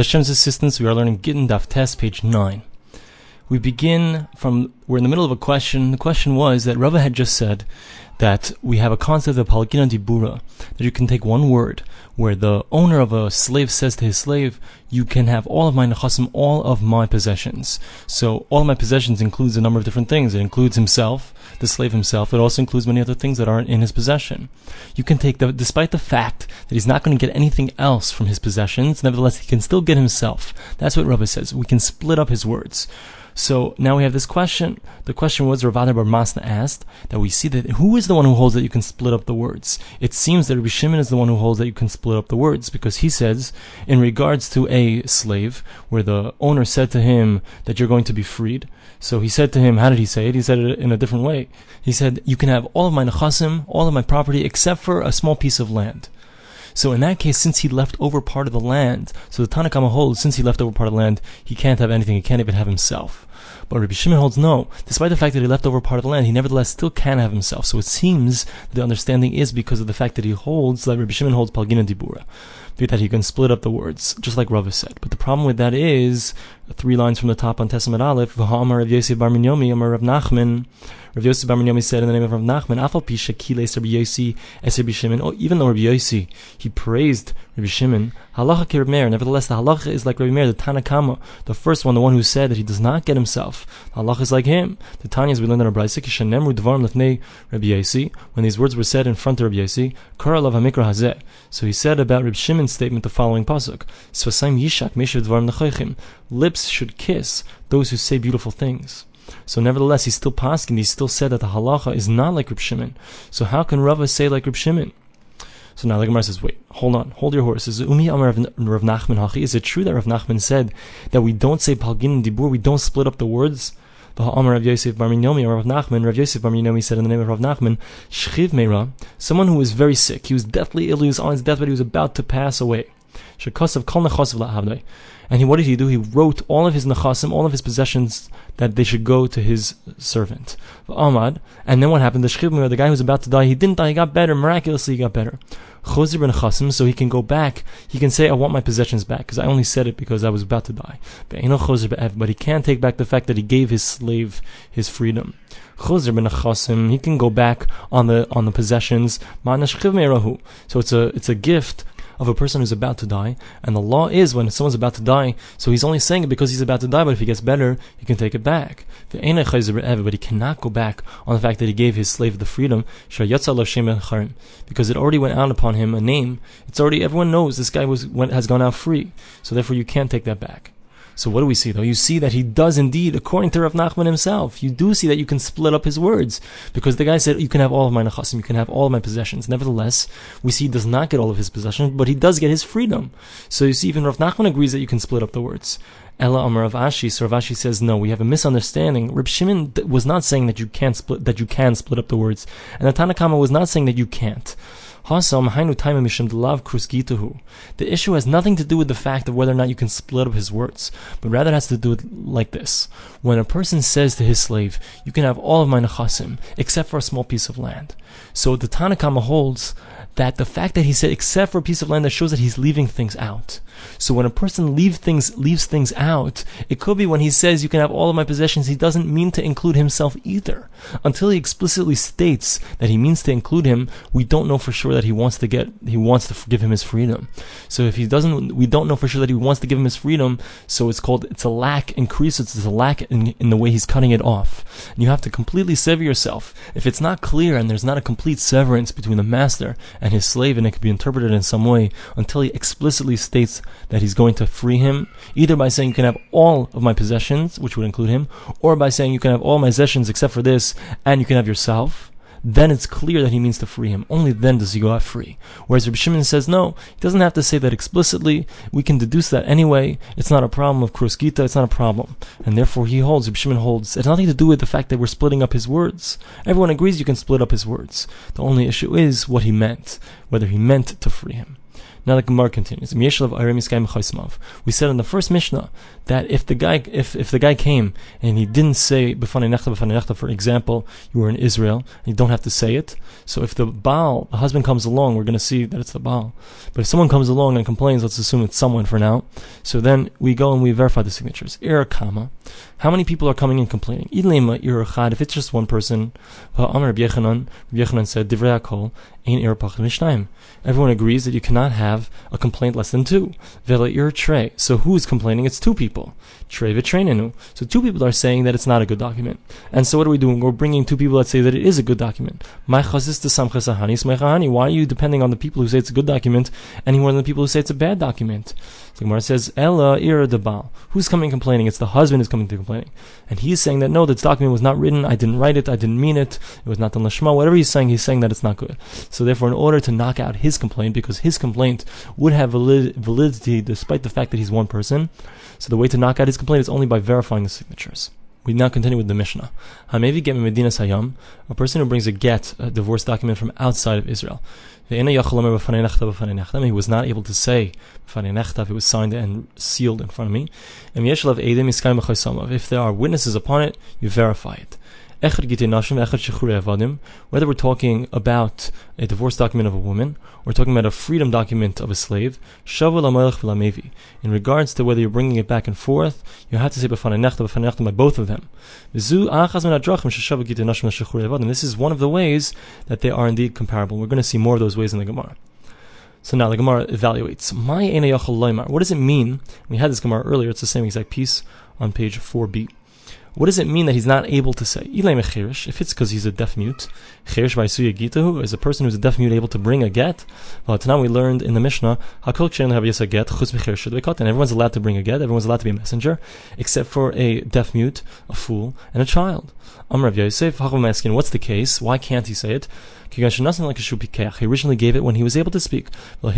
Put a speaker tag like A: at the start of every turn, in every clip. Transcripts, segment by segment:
A: Hashem's assistance, we are learning Gittin Daf Tes, page 9. We begin from, we're in the middle of a question. The question was that Rava had just said that we have a concept of Palginan Dibura, that you can take one word, where the owner of a slave says to his slave, you can have all of my nechasim, all of my possessions. So all my possessions includes a number of different things. It includes himself, the slave himself. It also includes many other things that aren't in his possession. You can take the, despite the fact that he's not going to get anything else from his possessions, nevertheless he can still get himself. That's what Rava says. We can split up his words. So now we have this question. The question was Rav Ada Bar Masna asked that we see that who is the one who holds that you can split up the words? It seems that Rabbi Shimon is the one who holds that you can split up the words because he says in regards to a slave where the owner said to him that you're going to be freed. So he said to him, how did he say it? He said it in a different way. He said, you can have all of my nechasim, all of my property except for a small piece of land. So in that case, since he left over part of the land, so the Tanna Kamma holds, since he left over part of the land, he can't have anything, he can't even have himself. But Rabbi Shimon holds no. Despite the fact that he left over part of the land, he nevertheless still can have himself. So it seems the understanding is because of the fact that he holds, like Rabbi Shimon holds Palginan Dibura, that he can split up the words, just like Rava said. But the problem with that is, three lines from the top on Tes Amud Aleph, V'ha'amar Rav Yosef Bar Minyomi, Amar Rav Nachman, Rav Yosef Bar Minyomi said in the name of Rav Nachman, Afal Pisha Kiles Rabbi Rabbi Shimon. Oh, even though Rabbi he praised Rabbi Shimon, Halacha Ki Rabbi Meir. Nevertheless, the halacha is like Rabbi Meir, the Tanna Kamma, the first one, the one who said that he does not get himself. The halacha is like him. The Tanya, as we learned in our Brayse, Kishanemru Dvarim Lefnei when these words were said in front of Rabbi Yosi, Karalav HaMikra Hazeh. So he said about Rabbi Shimon's statement the following pasuk: Svasaim Yishak Meshav Dvarim. Lips should kiss those who say beautiful things. So nevertheless, he's still pasking. He still said that the halacha is not like Reb Shimon. So how can Rava say like Reb Shimon? So now the Gemara says, wait, hold on, hold your horses. Umi Amar Rav Nachman Hachi. Is it true that Rav Nachman said that we don't say Palgin Dibur, we don't split up the words? The Amar Rav Yosef Bar Minyomi, Rav Nachman, Rav Yosef Bar Minyomi said in the name of Rav Nachman, Shchiv Meira, someone who was very sick, he was deathly ill, he was on his deathbed, he was about to pass away. Shekasav Kol Nechasav La'avdai. And he, what did he do? He wrote all of his nechasim, all of his possessions, that they should go to his servant, Ahmad. And then what happened? The shchibmir, the guy who was about to die, he didn't die. He got better. Miraculously, he got better. Chozir ben chasim, so he can go back. He can say, "I want my possessions back," because I only said it because I was about to die. But he can't take back the fact that he gave his slave his freedom. Chozir ben chasim, he can go back on the on the possessions. So it's a it's a gift of a person who's about to die. And the law is when someone's about to die, so he's only saying it because he's about to die, but if he gets better, he can take it back. But he cannot go back on the fact that he gave his slave the freedom, because it already went out upon him a name. It's already, everyone knows this guy was, has gone out free. So therefore you can't take that back. So what do we see though? You see that he does indeed, according to Rav Nachman himself, you do see that you can split up his words. Because the guy said, you can have all of my nechasim, you can have all of my possessions. Nevertheless, we see he does not get all of his possessions, but he does get his freedom. So you see, even Rav Nachman agrees that you can split up the words. Ella Amar Rav Ashi, so Rav Ashi says, no, we have a misunderstanding. Reb Shimon was not saying that you can't split, that you can split up the words. And the Tanna Kamma was not saying that you can't. The issue has nothing to do with the fact of whether or not you can split up his words, but rather has to do with like this. When a person says to his slave, you can have all of my nechasim, except for a small piece of land. So the Tanna Kamma holds that the fact that he said except for a piece of land that shows that he's leaving things out. So when a person leave things leaves things out, it could be when he says you can have all of my possessions, he doesn't mean to include himself either. Until he explicitly states that he means to include him, we don't know for sure that he wants to get he wants to give him his freedom. So if he doesn't we don't know for sure that he wants to give him his freedom, so it's called it's a lack increase, it's a lack in, in the way he's cutting it off. And you have to completely sever yourself. If it's not clear and there's not a complete severance between the master and his slave and it could be interpreted in some way until he explicitly states that he's going to free him, either by saying you can have all of my possessions, which would include him, or by saying you can have all my possessions except for this, and you can have yourself, then it's clear that he means to free him. Only then does he go out free. Whereas Rabbi Shimon says, no, he doesn't have to say that explicitly. We can deduce that anyway. It's not a problem of Krus Gita, it's not a problem. And therefore he holds, Rabbi Shimon holds, it has nothing to do with the fact that we're splitting up his words. Everyone agrees you can split up his words. The only issue is what he meant, whether he meant to free him. Now the Gemara continues. We said in the first Mishnah that if the guy if, if the guy came and he didn't say for example, you were in Israel and you don't have to say it. So if the Baal, the husband comes along, we're going to see that it's the Baal. But if someone comes along and complains, let's assume it's someone for now. So then we go and we verify the signatures. How many people are coming and complaining? If it's just one person, Amr Yechanan said, Everyone agrees that you cannot have a complaint less than two. Vela So who's complaining? It's two people. Trey. So two people are saying that it's not a good document. And so what are we doing? We're bringing two people that say that it is a good document. My Why are you depending on the people who say it's a good document any more than the people who say it's a bad document? The Gemara says, Ella ira debal. Who's coming complaining? It's the husband who's coming to complaining. And he's saying that no, this document was not written, I didn't write it, I didn't mean it, it was not the lashma. Whatever he's saying, he's saying that it's not good. So therefore, in order to knock out his complaint, because his complaint would have valid, validity despite the fact that he's one person, so the way to knock out his complaint is only by verifying the signatures. We now continue with the Mishnah. Hamevi get Medina Sayam, a person who brings a get, a divorce document from outside of Israel. He was not able to say it was signed and sealed in front of me. If there are witnesses upon it, you verify it. Whether we're talking about a divorce document of a woman, or talking about a freedom document of a slave, in regards to whether you're bringing it back and forth, you have to say by both of them. This is one of the ways that they are indeed comparable. We're going to see more of those ways in the Gemara. So now the Gemara evaluates. What does it mean? We had this Gemara earlier. It's the same exact piece on page 4b. What does it mean that he's not able to say? If it's because he's a deaf mute, is a person who's a deaf mute able to bring a get. Well, now we learned in the Mishnah, hakol have a get chutz and everyone's allowed to bring a get, everyone's allowed to be a messenger, except for a deaf mute, a fool, and a child. Amr Yosef, asking, what's the case? Why can't he say it? He originally gave it when he was able to speak. But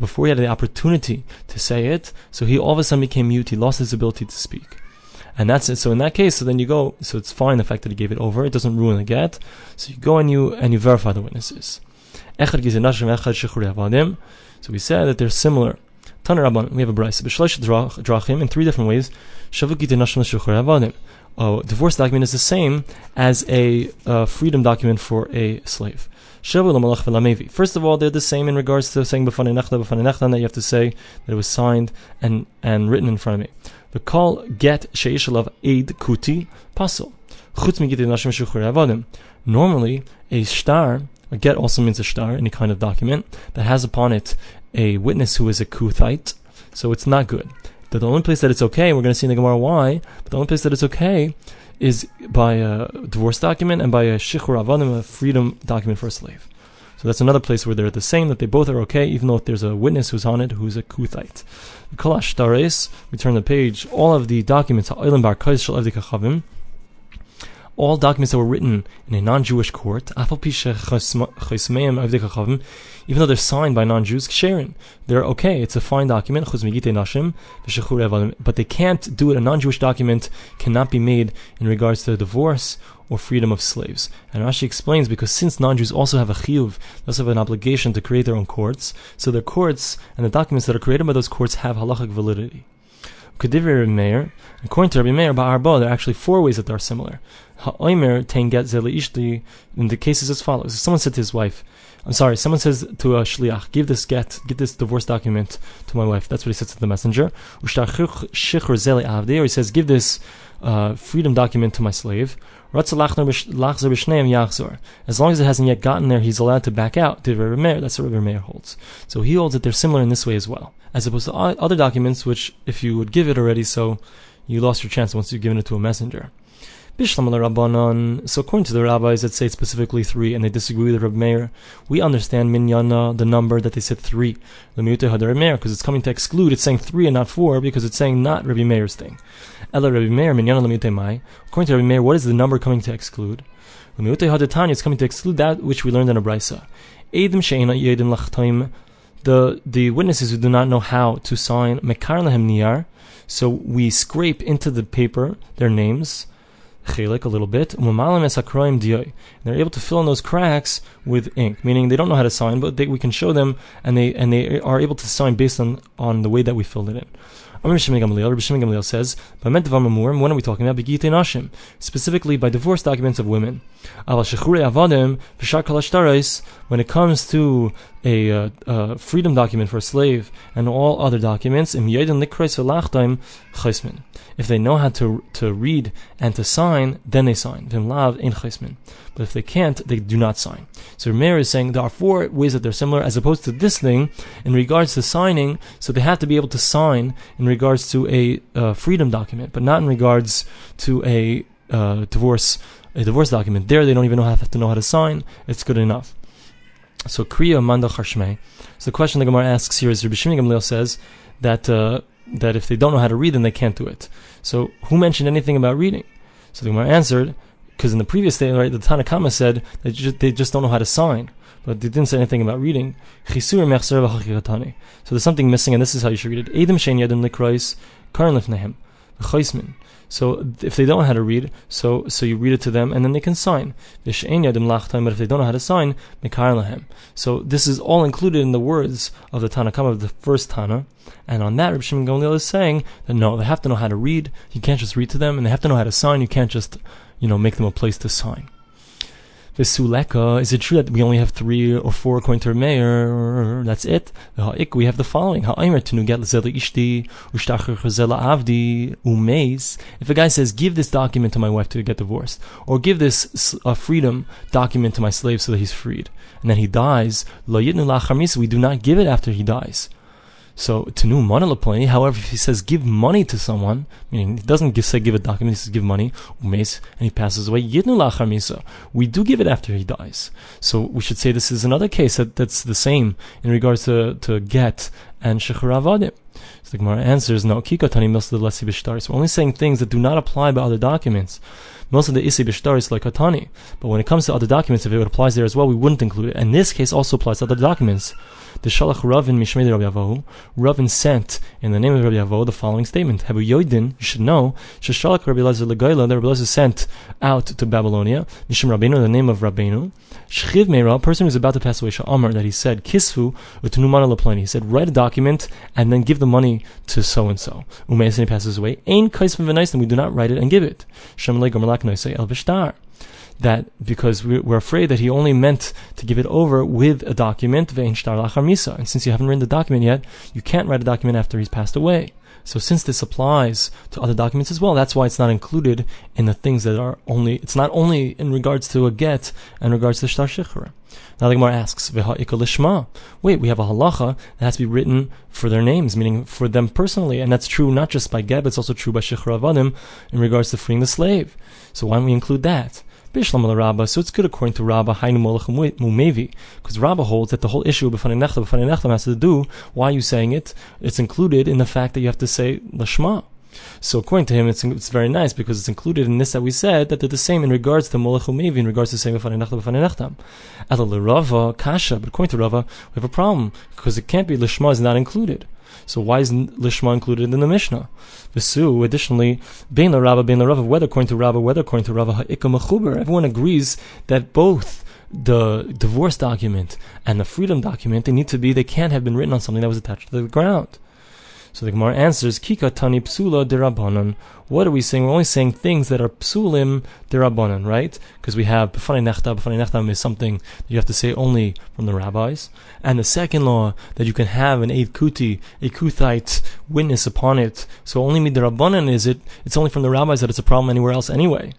A: before he had the opportunity to say it, so he all of a sudden became mute. He lost his ability to speak. And that's it. So in that case, so then you go. So it's fine the fact that he gave it over. It doesn't ruin the get. So you go and you and you verify the witnesses. So we said that they're similar. We have a drachim in three different ways. A divorce document is the same as a uh, freedom document for a slave. First of all, they're the same in regards to saying that you have to say that it was signed and, and written in front of me. The call get sheishalav aid kuti pasul. Normally, a star, a get also means a star, any kind of document that has upon it a witness who is a Kuthite, so it's not good. The, the only place that it's okay, we're going to see in the Gemara why, but the only place that it's okay is by a divorce document and by a shichur avadim, a freedom document for a slave. So that's another place where they're the same, that they both are okay, even though there's a witness who's on it who's a Kuthite. Kalash Tares, we turn the page, all of the documents, all documents that were written in a non-Jewish court, even though they're signed by non-Jews, they're okay. It's a fine document, but they can't do it. A non-Jewish document cannot be made in regards to divorce or freedom of slaves. And Rashi explains because since non-Jews also have a chiyuv, they also have an obligation to create their own courts, so their courts and the documents that are created by those courts have halachic validity. Kedivir Meir, according to Rabbi Meir, Ba'arba, there are actually four ways that are similar. Ha'oimer ten get ishti, in the cases as follows. Someone said to his wife, I'm sorry, someone says to a shliach, give this get, give this divorce document to my wife. That's what he says to the messenger. Or he says, give this uh, freedom document to my slave. As long as it hasn't yet gotten there, he's allowed to back out. That's what Rabbi Meir holds. So he holds that they're similar in this way as well. As opposed to other documents, which if you would give it already, so you lost your chance once you've given it to a messenger. Rabbanon. So according to the rabbis that say specifically three, and they disagree with Rabbi Meir, we understand minyana, the number that they said three, because it's coming to exclude. It's saying three and not four because it's saying not Rabbi Meir's thing. Ella Rabbi Meir minyana mai. According to Rabbi Meir, what is the number coming to exclude? Lemute hadatanya is coming to exclude that which we learned in a brisa. Yedim lachtaim. The the witnesses who do not know how to sign mekar lehem niyar. So we scrape into the paper their names chelik a little bit. They're able to fill in those cracks with ink, meaning they don't know how to sign, but they, we can show them, and they and they are able to sign based on on the way that we filled it in. Rabbi Shimon Gamliel says, when are we talking about? Nashim, specifically by divorce documents of women. When it comes to a, uh, uh, freedom document for a slave and all other documents, if they know how to to read and to sign, then they sign. But if they can't, they do not sign. So Rameir is saying there are four ways that they're similar, as opposed to this thing in regards to signing. So they have to be able to sign in regards to a uh, freedom document, but not in regards to a uh, divorce a divorce document. There, they don't even know how, have to know how to sign. It's good enough. So Kriya Manda Charshmei. So the question the Gemara asks here is Rabbi Shimon Gamliel says that uh, that if they don't know how to read, then they can't do it. So who mentioned anything about reading? So the Gemara answered, because in the previous day, right, the Tanna Kamma said that they just don't know how to sign, but they didn't say anything about reading. So there's something missing, and this is how you should read it. Edim shein yadim likrois karin lifnehem so if they don't know how to read, so so you read it to them and then they can sign. But if they don't know how to sign, So this is all included in the words of the Tanna Kamma of the first Tana. And on that, Rabbi Shimon Gamliel is saying that no, they have to know how to read. You can't just read to them, and they have to know how to sign. You can't just, you know, make them a place to sign. Vesuleka, is it true that we only have three or four according to Meir? That's it. Ha'ik. We have the following. If a guy says, give this document to my wife to get divorced, or give this uh, freedom document to my slave so that he's freed, and then he dies, we do not give it after he dies. So to tenu monolaponi. However, if he says give money to someone, meaning he doesn't say give a document, he says give money, and he passes away. We do give it after he dies. So we should say this is another case that, that's the same in regards to, to get and shecharavadim. So the Gemara answers, no, kikatani milsa lesi b'shtaris. We're only saying things that do not apply by other documents. Most of the isi b'shtar is like katani. But when it comes to other documents, if it applies there as well, we wouldn't include it. And this case also applies to other documents the Shalach Ravin Mishmei Rabbi Yavahu, Ravin sent in the name of Rabbi Yavahu the following statement: Habu Yoidin, you should know, Shashalach Rabbi Lezer Legaila, that Rabbi Lezer sent out to Babylonia, Mishim Rabbeinu, the name of Rabbeinu, Shchiv Meira, a person who's about to pass away, Sha'amar, that he said, Kisfu, Utanumana Laplani, he said, write a document and then give the money to so and so. Umeis, passes away. Ain Kaisvan Venais, and we do not write it and give it. Shem Le Gomerlak Noisei El Vishtar that because we're afraid that he only meant to give it over with a document, and since you haven't written the document yet, you can't write a document after he's passed away. So since this applies to other documents as well, that's why it's not included in the things that are only, it's not only in regards to a get and regards to shtar shichra. Now the Gemara asks. Wait, we have a halacha that has to be written for their names, meaning for them personally, and that's true not just by get, but it's also true by shichra avadim in regards to freeing the slave. So why don't we include that? Bishlam Rabba, so it's good according to Rabba, Hainu Molech Mumevi, because Rabba holds that the whole issue of B'fanei Nechta has to do, why are you saying it? It's included in the fact that you have to say Lashma. So according to him, it's, it's very nice because it's included in this that we said that they're the same in regards to Molech Umevi, in regards to saying B'fanei Nechta. Adal Rava, Kasha, but according to Rava, we have a problem because it can't be Lishma is not included. So why is Lishma included in the Mishnah? Vesu, additionally, Bein Rabba, Bein Rava, whether according to Rabba, whether according to Rava, Mechuber, everyone agrees that both the divorce document and the freedom document, they need to be, they can't have been written on something that was attached to the ground. So the Gemara answers, Kika tani psula derabanan. What are we saying? We're only saying things that are psulim derabanan, right? Because we have b'fanei nechta. B'fanei nechta is something that you have to say only from the rabbis. And the second law, that you can have an Eid Kuti, a Kuthite witness upon it. So only midrabanan is it, it's only from the rabbis that it's a problem anywhere else anyway.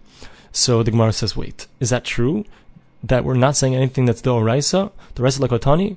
A: So the Gemara says, wait, is that true? That we're not saying anything that's the oraisa, the rest of lakotani,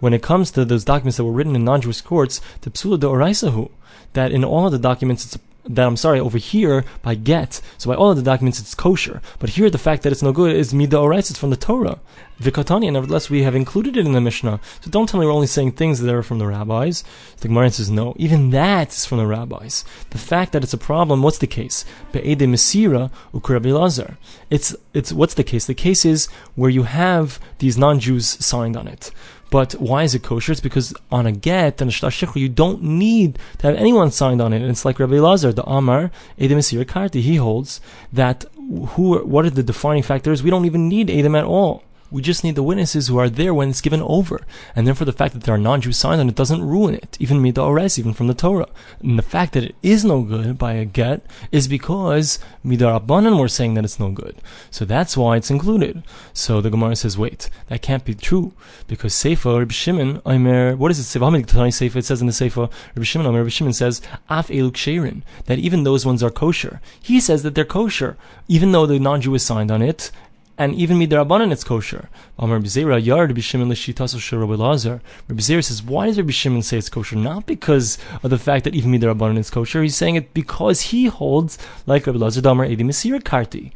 A: when it comes to those documents that were written in non-Jewish courts, the psula de oraisahu, that in all of the documents it's that I'm sorry, over here by get, so by all of the documents it's kosher. But here the fact that it's no good is mida orais, it's from the Torah. Vikatani, nevertheless we have included it in the Mishnah. So don't tell me we're only saying things that are from the rabbis. The Gemara says no, even that is from the rabbis. The fact that it's a problem, what's the case? Be'ede Mesira ukurabi Lazar. It's it's what's the case? The case is where you have these non-Jews signed on it. But why is it kosher? It's because on a get and a shtar you don't need to have anyone signed on it. And it's like Rabbi Lazar, the Amar, Edom Karti, he holds that who, what are the defining factors? We don't even need Edom at all. We just need the witnesses who are there when it's given over. And therefore, the fact that there are non Jews signs on it doesn't ruin it, even Mida Ores, even from the Torah. And the fact that it is no good by a get is because Mida Rabbanan were saying that it's no good. So that's why it's included. So the Gemara says, wait, that can't be true. Because Seifa, Rabbi Shimon, Aimer, what is it? Seifa, it says in the Seifa, Rabbi Shimon, Rabbi Shimon says, Af Eluk Sherin, that even those ones are kosher. He says that they're kosher, even though the non Jew is signed on it, and even midrabanan it's kosher. Rabbi Zera yard Rabbi Shimon l'shitaso Rabbi says, why does Rabbi Shimon say it's kosher? Not because of the fact that even midrabanan is kosher. He's saying it because he holds like Rabbi Lazar Damar Edi Mesir Karti,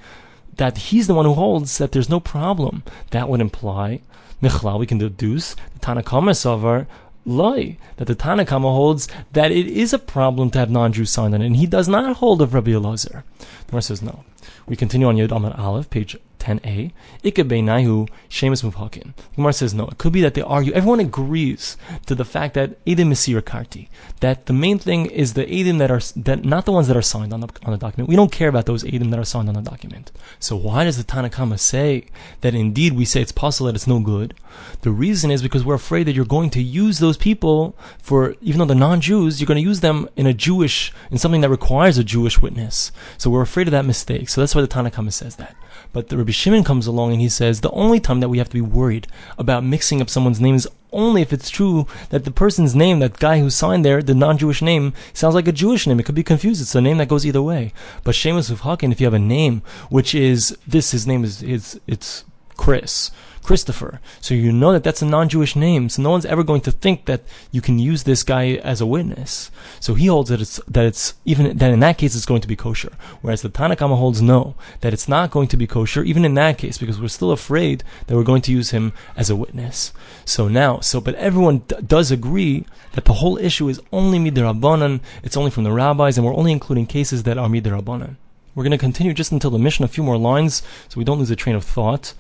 A: that he's the one who holds that there's no problem. That would imply Michlal, we can deduce the Tanna Kamma Savar lie that the Tanna Kamma holds that it is a problem to have non-Jews signed on it, and he does not hold of Rabbi Elazar. The Gemara says no. We continue on Yud Amud Aleph, page 10a. Ikabeinaihu Shemus Mufhakin. Gemara says no. It could be that they argue. Everyone agrees to the fact that Edim Mesir Karti. That the main thing is the Edim that are that not the ones that are signed on the on the document. We don't care about those Edim that are signed on the document. So why does the Tanna Kamma say that indeed we say it's possible that it's no good? The reason is because we're afraid that you're going to use those people for even though they're non-Jews, you're going to use them in a Jewish in something that requires a Jewish witness. So we're afraid of that mistake. So that's why the Tanna Kamma says that. But the Rabbi Shimon comes along and he says the only time that we have to be worried about mixing up someone's name is only if it's true that the person's name, that guy who signed there, the non-Jewish name, sounds like a Jewish name. It could be confused. It's a name that goes either way. But Shemus of Hakin, if you have a name which is this, his name is, is it's Chris Christopher. So you know that that's a non-Jewish name. So no one's ever going to think that you can use this guy as a witness. So he holds that it's that it's even that in that case it's going to be kosher. Whereas the Tanna Kamma holds no, that it's not going to be kosher even in that case because we're still afraid that we're going to use him as a witness. So now, so but everyone d- does agree that the whole issue is only midrabanan. It's only from the rabbis, and we're only including cases that are midrabanan. We're going to continue just until the mission, a few more lines, so we don't lose a train of thought.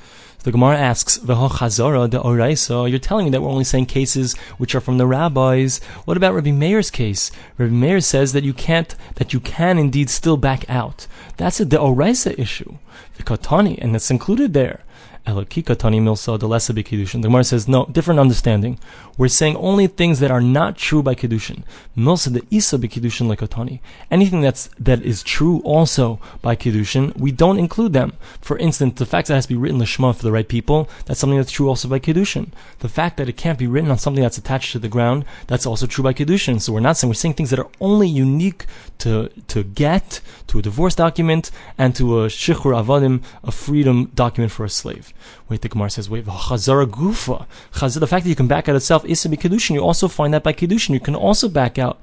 A: The Gemara asks, "V'ho chazara de oraisa." You're telling me that we're only saying cases which are from the rabbis. What about Rabbi Meir's case? Rabbi Meir says that you can't, that you can indeed still back out. That's a de oraisa issue, the katani, and that's included there. The Gemara says, no, different understanding. We're saying only things that are not true by Kiddushin. Milsa the Isa Kiddushin lekotani. Anything that's, that is true also by Kiddushin, we don't include them. For instance, the fact that it has to be written Lishma for the right people, that's something that's true also by Kiddushin. The fact that it can't be written on something that's attached to the ground, that's also true by Kiddushin. So we're not saying, we're saying things that are only unique to, to get, to a divorce document, and to a Shichur Avadim, a freedom document for a slave. Wait, the Gemara says, wait, chazara gufa. The fact that you can back out itself is to be kedushin. You also find that by kedushin. You can also back out.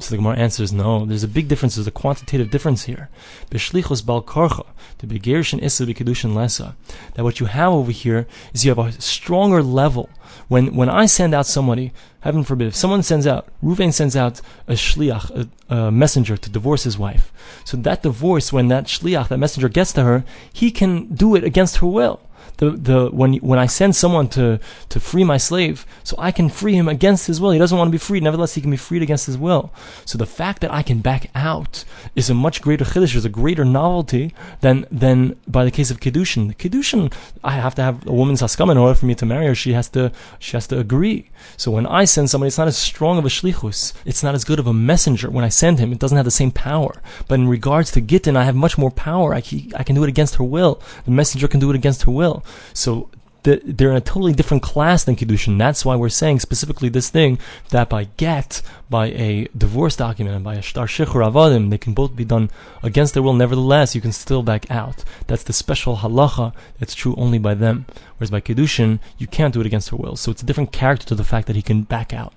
A: So the Gemara answers, no, there's a big difference, there's a quantitative difference here. Beshlichus bal karcha, to be gerishin issa kedushin lesa. That what you have over here is you have a stronger level. When when I send out somebody, heaven forbid, if someone sends out, Ruvain sends out a shliach, a, a messenger to divorce his wife. So that divorce, when that shliach, that messenger gets to her, he can do it against her will the, the when when I send someone to to free my slave, so I can free him against his will. He doesn't want to be freed. Nevertheless, he can be freed against his will. So the fact that I can back out is a much greater chiddush, is a greater novelty than than by the case of kedushin. Kedushin, I have to have a woman's haskam in order for me to marry her. She has to she has to agree. So when I send somebody, it's not as strong of a shlichus. It's not as good of a messenger. When I send him, it doesn't have the same power. But in regards to gittin, I have much more power. I I can do it against her will. The messenger can do it against her will. So the, they're in a totally different class than Kiddushin. That's why we're saying specifically this thing that by get, by a divorce document, and by a shtar shichur avadim, they can both be done against their will. Nevertheless, you can still back out. That's the special halacha that's true only by them. Whereas by Kiddushin, you can't do it against her will. So it's a different character to the fact that he can back out.